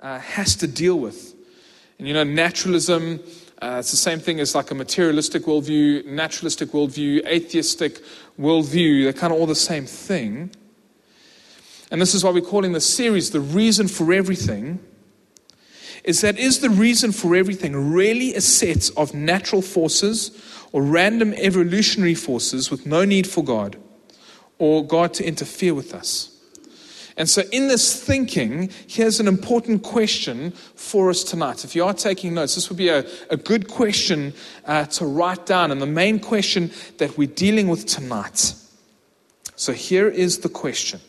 uh, has to deal with. And you know, naturalism, uh, it's the same thing as like a materialistic worldview, naturalistic worldview, atheistic worldview. They're kind of all the same thing. And this is why we're calling the series The Reason for Everything. Is that is the reason for everything really a set of natural forces or random evolutionary forces with no need for God or God to interfere with us? And so, in this thinking, here's an important question for us tonight. If you are taking notes, this would be a, a good question uh, to write down, and the main question that we're dealing with tonight. So, here is the question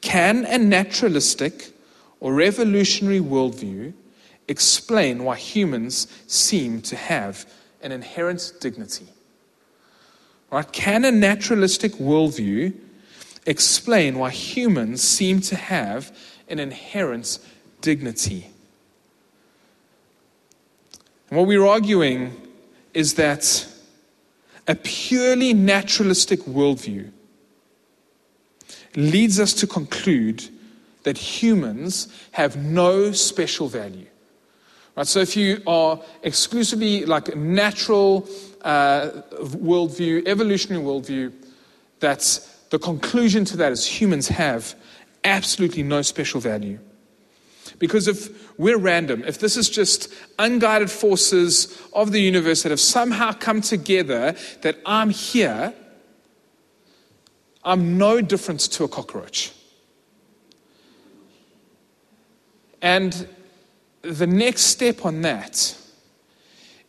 Can a naturalistic or revolutionary worldview explain why humans seem to have an inherent dignity? Right? Can a naturalistic worldview explain why humans seem to have an inherent dignity. And what we're arguing is that a purely naturalistic worldview leads us to conclude that humans have no special value. Right, so if you are exclusively like natural uh, worldview, evolutionary worldview, that's the conclusion to that is humans have absolutely no special value. Because if we're random, if this is just unguided forces of the universe that have somehow come together, that I'm here, I'm no different to a cockroach. And the next step on that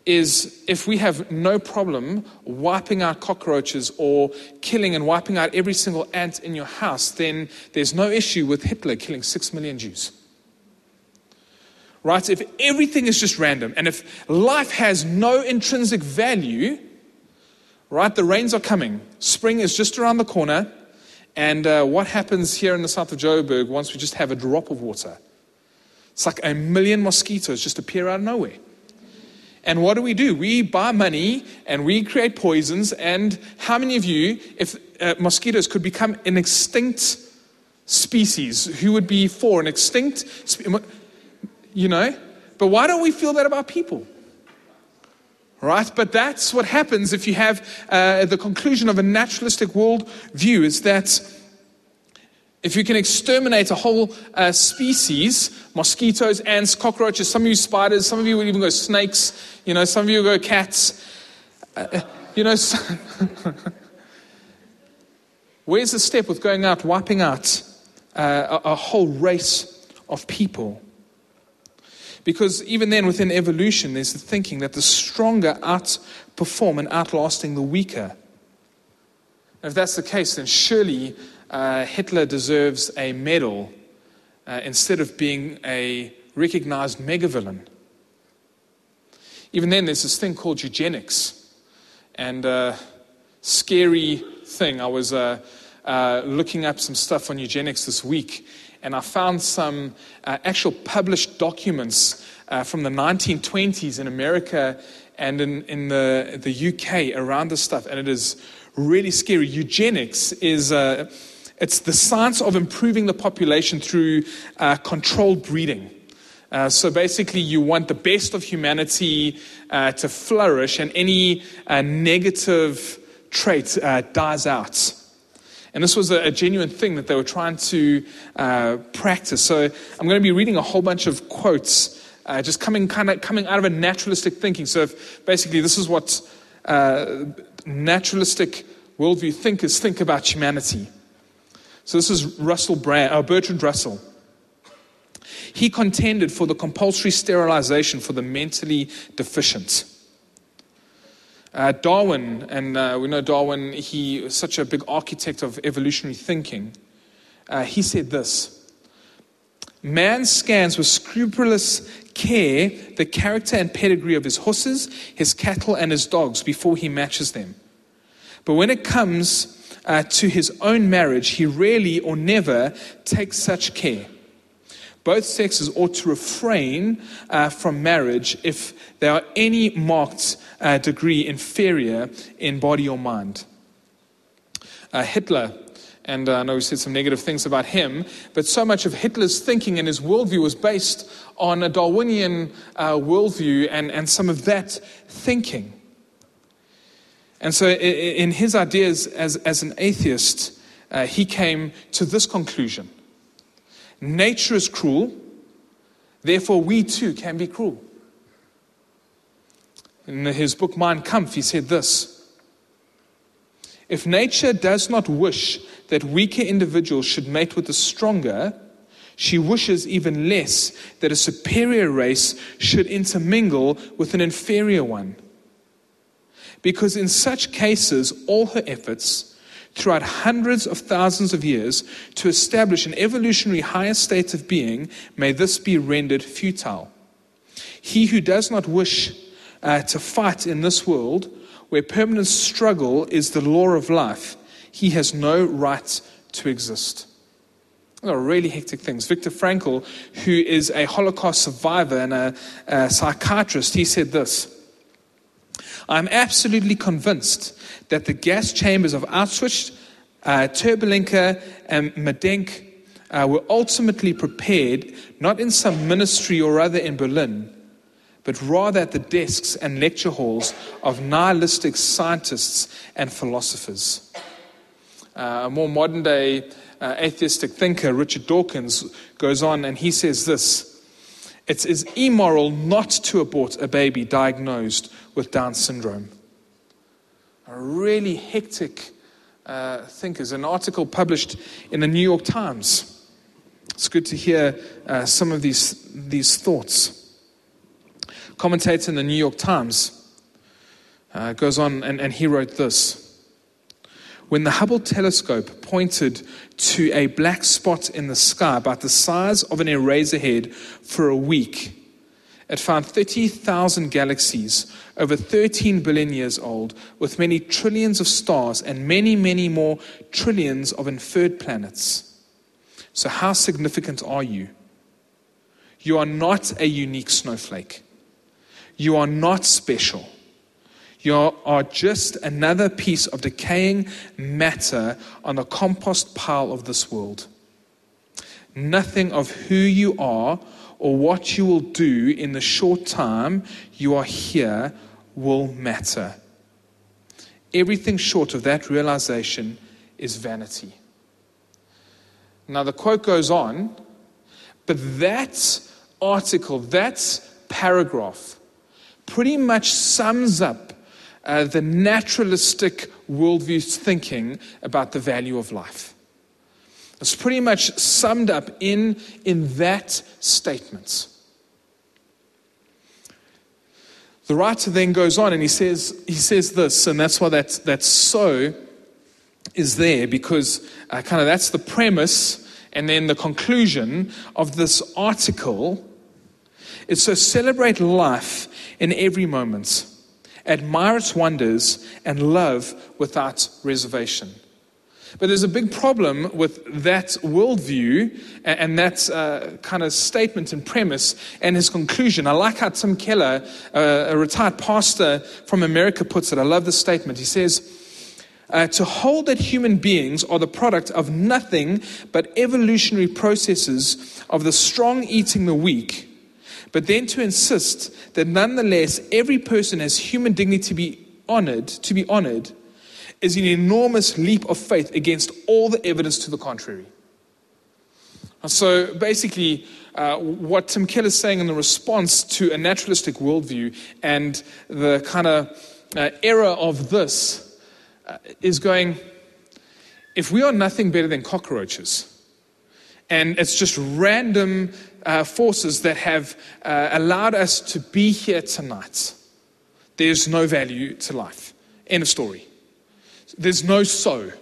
is if we have no problem wiping out cockroaches or killing and wiping out every single ant in your house, then there's no issue with Hitler killing six million Jews. Right? If everything is just random and if life has no intrinsic value, right, the rains are coming. Spring is just around the corner. And uh, what happens here in the south of Joburg once we just have a drop of water? It's like a million mosquitoes just appear out of nowhere. And what do we do? We buy money and we create poisons. And how many of you, if uh, mosquitoes could become an extinct species, who would be for an extinct, you know? But why don't we feel that about people? Right? But that's what happens if you have uh, the conclusion of a naturalistic world view is that if you can exterminate a whole uh, species, mosquitoes, ants, cockroaches, some of you spiders, some of you would even go snakes, you know, some of you go cats. Uh, uh you know, where's the step with going out, wiping out uh, a, a whole race of people? Because even then, within evolution, there's the thinking that the stronger outperform and outlasting the weaker. And if that's the case, then surely uh, Hitler deserves a medal uh, instead of being a recognized megavillain. Even then, there's this thing called eugenics. And uh, scary thing. I was uh, uh, looking up some stuff on eugenics this week, and I found some uh, actual published documents from the 1920s in America and in, in the, the UK around this stuff. And it is really scary. Eugenics is. Uh, it's the science of improving the population through uh, controlled breeding. Uh, so basically, you want the best of humanity uh, to flourish, and any uh, negative trait uh, dies out. And this was a, a, genuine thing that they were trying to uh, practice. So I'm going to be reading a whole bunch of quotes, just coming kind of coming out of a naturalistic thinking. So if, basically, this is what naturalistic worldview thinkers think about humanity. So this is Russell Brand, uh, Bertrand Russell. He contended for the compulsory sterilization for the mentally deficient. Uh, Darwin, and uh, we know Darwin, he was such a big architect of evolutionary thinking. Uh, he said this Man scans with scrupulous care the character and pedigree of his horses, his cattle, and his dogs before he matches them. But when it comes uh, to his own marriage, he rarely or never takes such care. Both sexes ought to refrain uh, from marriage if they are any marked uh, degree inferior in body or mind. Uh, Hitler And uh, I know we said some negative things about him, but so much of Hitler's thinking and his worldview was based on a Darwinian uh, worldview and, and some of that thinking. And so, in his ideas as, as an atheist, uh, he came to this conclusion Nature is cruel, therefore, we too can be cruel. In his book Mein Kampf, he said this If nature does not wish that weaker individuals should mate with the stronger, she wishes even less that a superior race should intermingle with an inferior one. Because in such cases, all her efforts, throughout hundreds of thousands of years, to establish an evolutionary higher state of being, may this be rendered futile. He who does not wish uh, to fight in this world, where permanent struggle is the law of life, he has no right to exist. are really hectic things. Viktor Frankl, who is a Holocaust survivor and a, a psychiatrist, he said this I'm absolutely convinced that the gas chambers of Auschwitz, uh, and Majdanek uh, were ultimately prepared not in some ministry or other in Berlin, but rather at the desks and lecture halls of nihilistic scientists and philosophers. Uh, a more modern day uh, atheistic thinker, Richard Dawkins, goes on and he says this It is immoral not to abort a baby diagnosed with Down syndrome. A really hectic uh, thinkers. An article published in the New York Times. It's good to hear uh, some of these, these thoughts. Commentator in the New York Times uh, goes on and, and he wrote this. When the Hubble telescope pointed to a black spot in the sky about the size of an eraser head for a week, it found 30,000 galaxies over 13 billion years old, with many trillions of stars and many, many more trillions of inferred planets. So, how significant are you? You are not a unique snowflake. You are not special. You are just another piece of decaying matter on the compost pile of this world. Nothing of who you are or what you will do in the short time you are here will matter. Everything short of that realization is vanity. Now, the quote goes on, but that article, that paragraph, pretty much sums up uh, the naturalistic worldview's thinking about the value of life. It's pretty much summed up in, in that statement. The writer then goes on and he says, he says this, and that's why that, that so is there, because uh, kind of that's the premise and then the conclusion of this article. It's so celebrate life in every moment, admire its wonders, and love without reservation. But there's a big problem with that worldview and that uh, kind of statement and premise and his conclusion. I like how Tim Keller, uh, a retired pastor from America, puts it. I love this statement. He says, uh, to hold that human beings are the product of nothing but evolutionary processes of the strong eating the weak, but then to insist that nonetheless every person has human dignity to be honored, to be honored, is an enormous leap of faith against all the evidence to the contrary. So basically, uh, what Tim Keller is saying in the response to a naturalistic worldview and the kind of uh, error of this uh, is going if we are nothing better than cockroaches, and it's just random uh, forces that have uh, allowed us to be here tonight, there's no value to life. End of story. There's no so.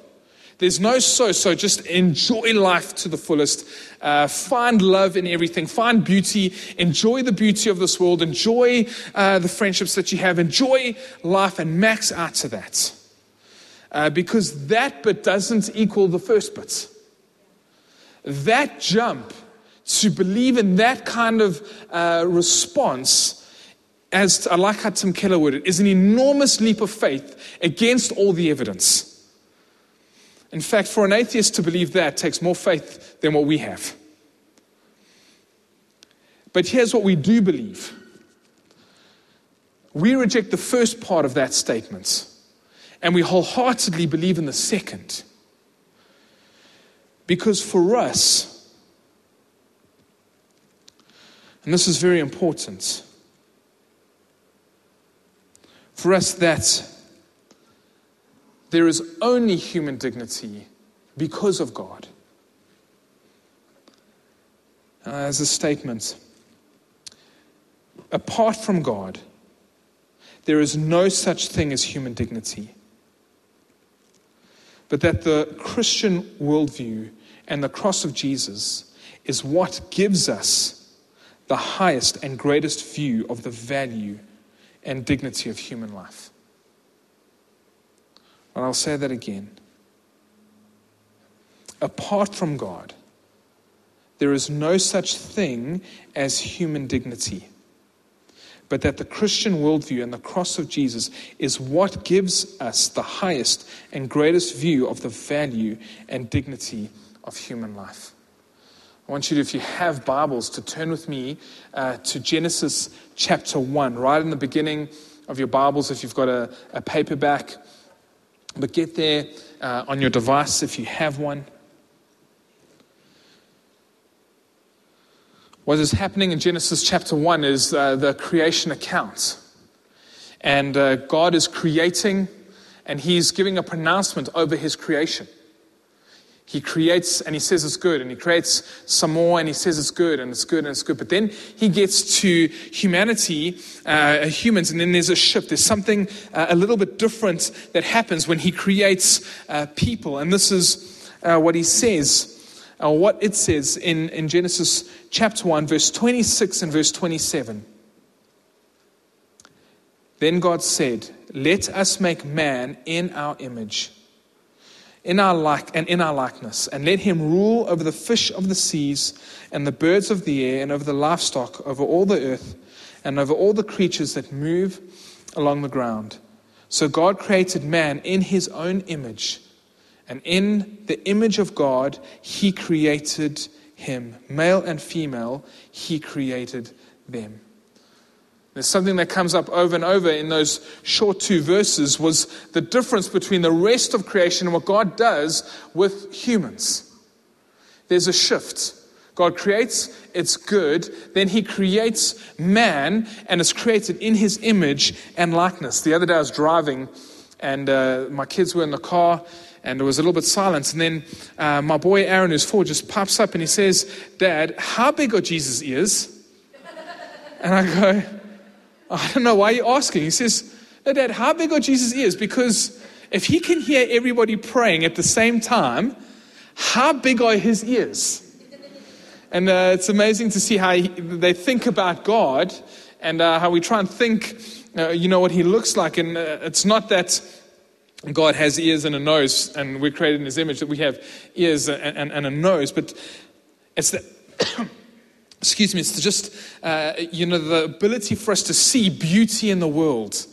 There's no so. So just enjoy life to the fullest. Uh, find love in everything. Find beauty. Enjoy the beauty of this world. Enjoy uh, the friendships that you have. Enjoy life and max out to that. Uh, because that bit doesn't equal the first bit. That jump to believe in that kind of uh, response as I like how Tim Keller would it, is an enormous leap of faith against all the evidence. In fact, for an atheist to believe that takes more faith than what we have. But here's what we do believe we reject the first part of that statement, and we wholeheartedly believe in the second. Because for us, and this is very important, for us that there is only human dignity because of God. Uh, as a statement, apart from God, there is no such thing as human dignity. But that the Christian worldview and the cross of Jesus is what gives us the highest and greatest view of the value and dignity of human life. And I'll say that again. Apart from God, there is no such thing as human dignity. But that the Christian worldview and the cross of Jesus is what gives us the highest and greatest view of the value and dignity of human life. I want you to, if you have Bibles, to turn with me uh, to Genesis chapter 1, right in the beginning of your Bibles, if you've got a, a paperback. But get there uh, on your device if you have one. What is happening in Genesis chapter 1 is uh, the creation account. And uh, God is creating, and He's giving a pronouncement over His creation. He creates and he says it's good, and he creates some more and he says it's good, and it's good, and it's good. But then he gets to humanity, uh, humans, and then there's a shift. There's something uh, a little bit different that happens when he creates uh, people. And this is uh, what he says, or what it says in, in Genesis chapter 1, verse 26 and verse 27. Then God said, Let us make man in our image in our like and in our likeness, and let him rule over the fish of the seas and the birds of the air and over the livestock, over all the earth, and over all the creatures that move along the ground. So God created man in his own image, and in the image of God he created him. Male and female, he created them. There's something that comes up over and over in those short two verses was the difference between the rest of creation and what God does with humans. There's a shift. God creates, it's good. Then he creates man, and it's created in his image and likeness. The other day I was driving, and uh, my kids were in the car, and there was a little bit silence. And then uh, my boy Aaron, who's four, just pops up and he says, Dad, how big are Jesus' ears? And I go, I don't know why you're asking. He says, no, Dad, how big are Jesus' ears? Because if he can hear everybody praying at the same time, how big are his ears? And uh, it's amazing to see how he, they think about God and uh, how we try and think, uh, you know, what he looks like. And uh, it's not that God has ears and a nose, and we're created in his image, that we have ears and, and, and a nose, but it's that. Excuse me, it's just, uh, you know, the ability for us to see beauty in the world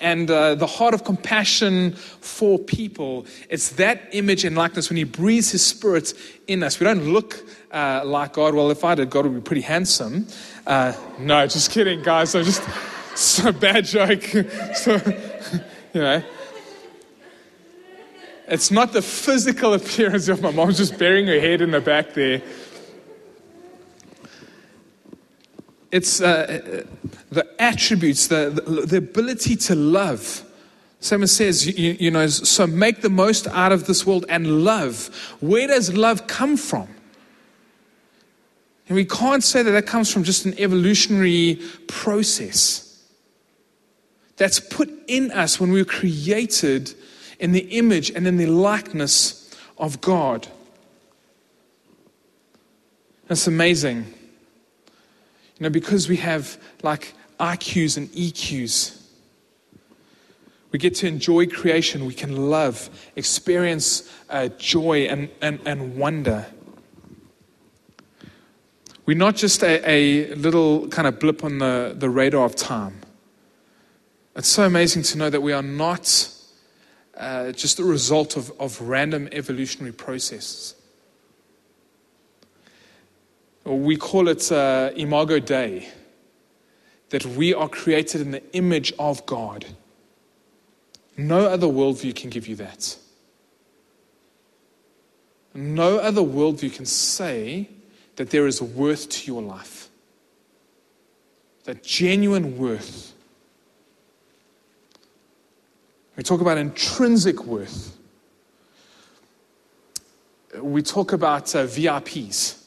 and uh, the heart of compassion for people. It's that image and likeness when He breathes His Spirit in us. We don't look uh, like God. Well, if I did, God would be pretty handsome. Uh, no, just kidding, guys. I'm just, so bad joke. so, you know. It's not the physical appearance of my mom just burying her head in the back there. It's uh, the attributes, the, the, the, ability to love. Someone says, you, you know, so make the most out of this world and love. Where does love come from? And we can't say that that comes from just an evolutionary process. That's put in us when we were created in the image and in the likeness of God. That's amazing. You know, because we have like IQs and EQs, we get to enjoy creation. We can love, experience uh, joy and, and, and wonder. We're not just a, a little kind of blip on the, the radar of time. It's so amazing to know that we are not uh, just a result of, of random evolutionary processes. We call it uh, Imago Dei, that we are created in the image of God. No other worldview can give you that. No other worldview can say that there is worth to your life, that genuine worth. We talk about intrinsic worth. We talk about uh, VIPs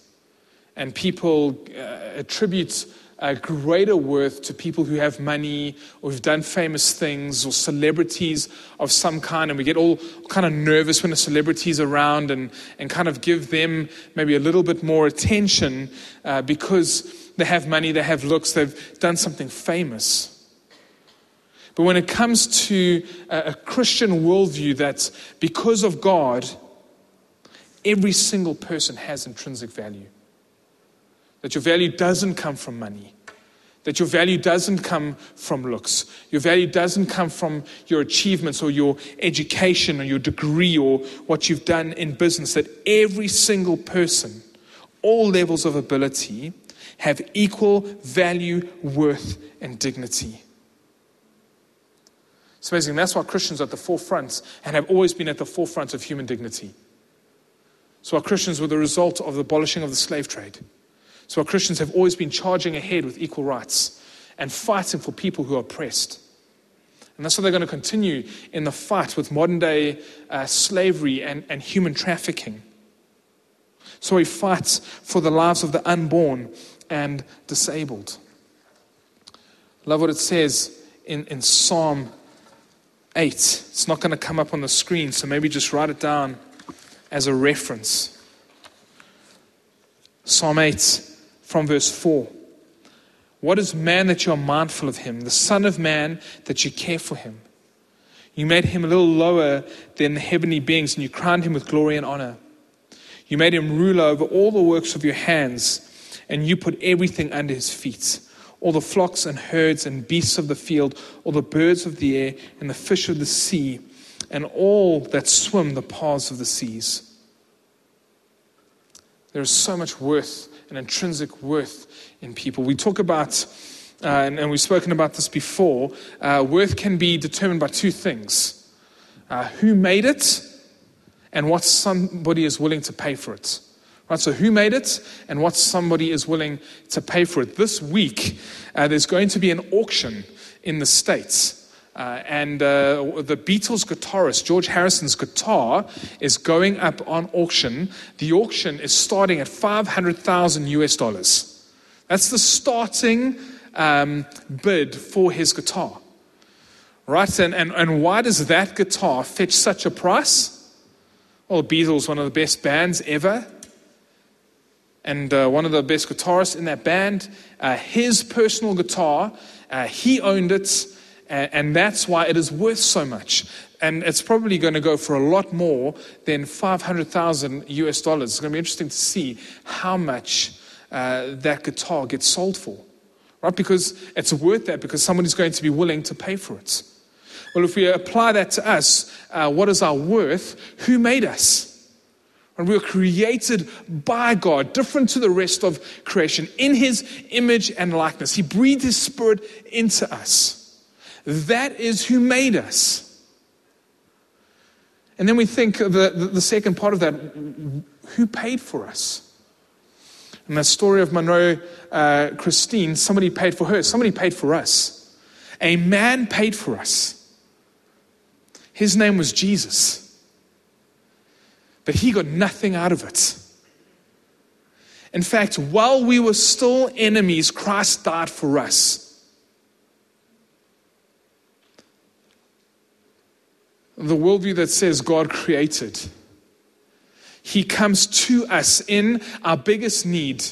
and people uh, attribute a greater worth to people who have money or who've done famous things or celebrities of some kind. And we get all kind of nervous when a celebrity's around and, and kind of give them maybe a little bit more attention uh, because they have money, they have looks, they've done something famous. But when it comes to a, a Christian worldview that because of God, every single person has intrinsic value. That your value doesn't come from money. That your value doesn't come from looks. Your value doesn't come from your achievements or your education or your degree or what you've done in business. That every single person, all levels of ability, have equal value, worth, and dignity. It's amazing. That's why Christians are at the forefront and have always been at the forefront of human dignity. So our Christians were the result of the abolishing of the slave trade. So our Christians have always been charging ahead with equal rights and fighting for people who are oppressed. And that's how they're going to continue in the fight with modern day uh, slavery and, and human trafficking. So he fights for the lives of the unborn and disabled. Love what it says in, in Psalm 8. It's not going to come up on the screen, so maybe just write it down as a reference. Psalm 8 from verse 4. What is man that you are mindful of him, the Son of Man that you care for him? You made him a little lower than the heavenly beings, and you crowned him with glory and honor. You made him ruler over all the works of your hands, and you put everything under his feet all the flocks and herds and beasts of the field, all the birds of the air, and the fish of the sea, and all that swim the paths of the seas. There is so much worth an intrinsic worth in people. We talk about, uh, and, and, we've spoken about this before, uh, worth can be determined by two things uh, who made it and what somebody is willing to pay for it. Right, so who made it and what somebody is willing to pay for it. This week, uh, there's going to be an auction in the States. Uh, and uh, the Beatles guitarist, George Harrison's guitar, is going up on auction. The auction is starting at 500,000 US dollars. That's the starting um, bid for his guitar. Right? And, and, and why does that guitar fetch such a price? Well, the Beatles, one of the best bands ever. And uh, one of the best guitarists in that band, uh, his personal guitar, uh, he owned it and, that's why it is worth so much. And it's probably going to go for a lot more than 500,000 US dollars. It's going to be interesting to see how much uh, that guitar gets sold for. Right? Because it's worth that because somebody's going to be willing to pay for it. Well, if we apply that to us, uh, what is our worth? Who made us? And we were created by God, different to the rest of creation, in His image and likeness. He breathed His Spirit into us. That is who made us. And then we think the, the, second part of that who paid for us? In the story of Monroe uh, Christine, somebody paid for her, somebody paid for us. A man paid for us. His name was Jesus. But he got nothing out of it. In fact, while we were still enemies, Christ died for us. The worldview that says God created. He comes to us in our biggest need.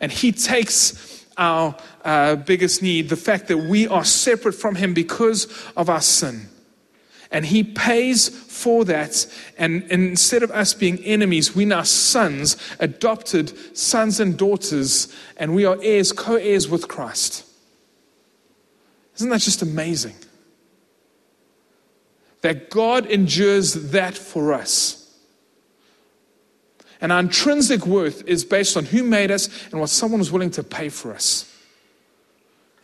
And He takes our uh, biggest need, the fact that we are separate from Him because of our sin. And He pays for that. And, and instead of us being enemies, we now sons, adopted sons and daughters, and we are heirs, co heirs with Christ. Isn't that just amazing? That God endures that for us. And our intrinsic worth is based on who made us and what someone was willing to pay for us.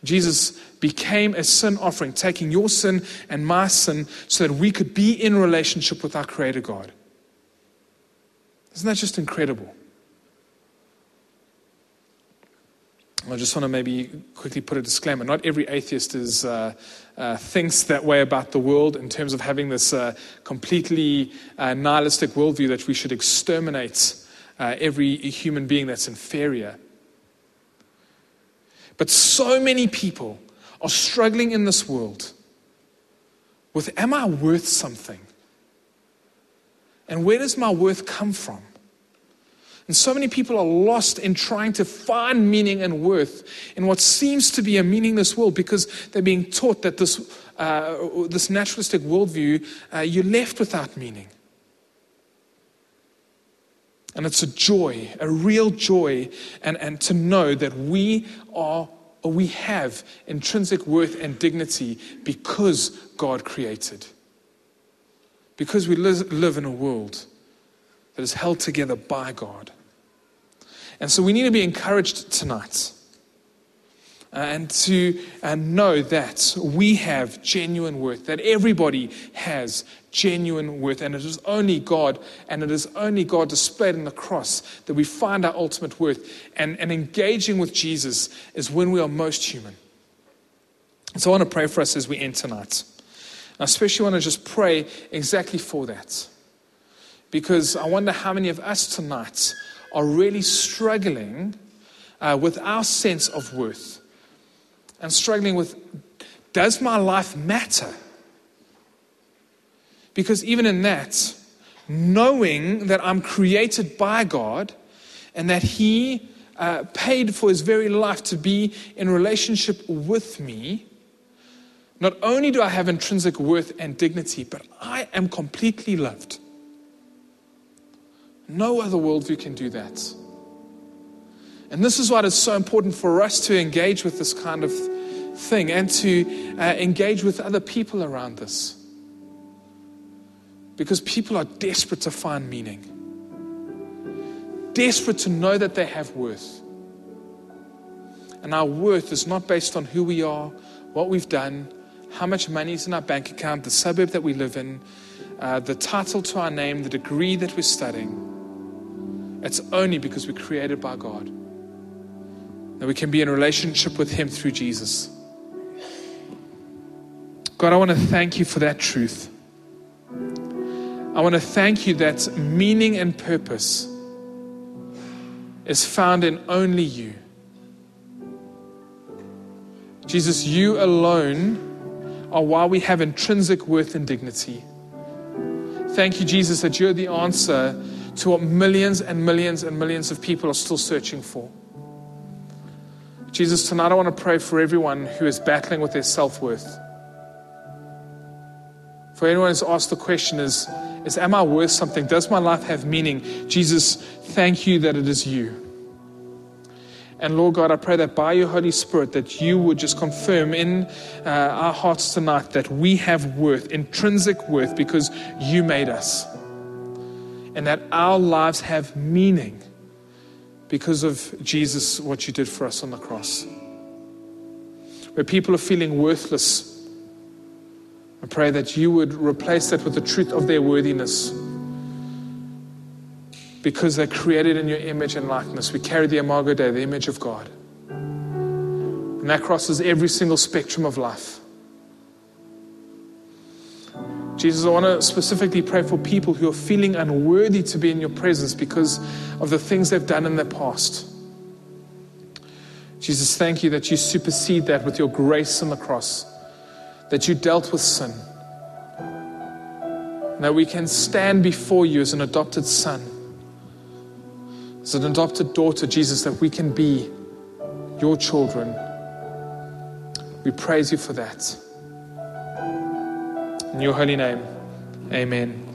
Jesus became a sin offering, taking your sin and my sin so that we could be in relationship with our Creator God. Isn't that just incredible? I just want to maybe quickly put a disclaimer. Not every atheist is, uh, uh, thinks that way about the world in terms of having this uh, completely uh, nihilistic worldview that we should exterminate uh, every human being that's inferior. But so many people are struggling in this world with Am I worth something? And where does my worth come from? And so many people are lost in trying to find meaning and worth in what seems to be a meaningless world because they're being taught that this, uh, this naturalistic worldview, uh, you're left without meaning. And it's a joy, a real joy, and, and to know that we are or we have intrinsic worth and dignity because God created. Because we live in a world that is held together by God. And so we need to be encouraged tonight uh, and to uh, know that we have genuine worth, that everybody has genuine worth, and it is only God, and it is only God displayed in the cross that we find our ultimate worth. And, and engaging with Jesus is when we are most human. So I want to pray for us as we end tonight. I especially want to just pray exactly for that. Because I wonder how many of us tonight are really struggling uh, with our sense of worth and struggling with does my life matter? Because even in that, knowing that I'm created by God and that He uh, paid for His very life to be in relationship with me, not only do I have intrinsic worth and dignity, but I am completely loved. No other worldview can do that. And this is why it's so important for us to engage with this kind of thing and to uh, engage with other people around this. Because people are desperate to find meaning, desperate to know that they have worth. And our worth is not based on who we are, what we've done, how much money is in our bank account, the suburb that we live in, uh, the title to our name, the degree that we're studying. It's only because we're created by God that we can be in relationship with Him through Jesus. God, I want to thank you for that truth. I want to thank you that meaning and purpose is found in only you. Jesus, you alone are why we have intrinsic worth and dignity. Thank you, Jesus, that you're the answer to what millions and millions and millions of people are still searching for. Jesus, tonight I want to pray for everyone who is battling with their self worth. For anyone who's asked the question is, is Am I worth something? Does my life have meaning? Jesus, thank you that it is you. And Lord God, I pray that by your Holy Spirit, that you would just confirm in uh, our hearts tonight that we have worth, intrinsic worth, because you made us and that our lives have meaning because of Jesus, what you did for us on the cross. Where people are feeling worthless, I pray that you would replace that with the truth of their worthiness. Because they're created in your image and likeness. We carry the Imago Dei, the image of God. And that crosses every single spectrum of life. Jesus, I want to specifically pray for people who are feeling unworthy to be in your presence because of the things they've done in their past. Jesus, thank you that you supersede that with your grace on the cross, that you dealt with sin. That we can stand before you as an adopted son, as an adopted daughter, Jesus, that we can be your children. We praise you for that. In your holy name, amen.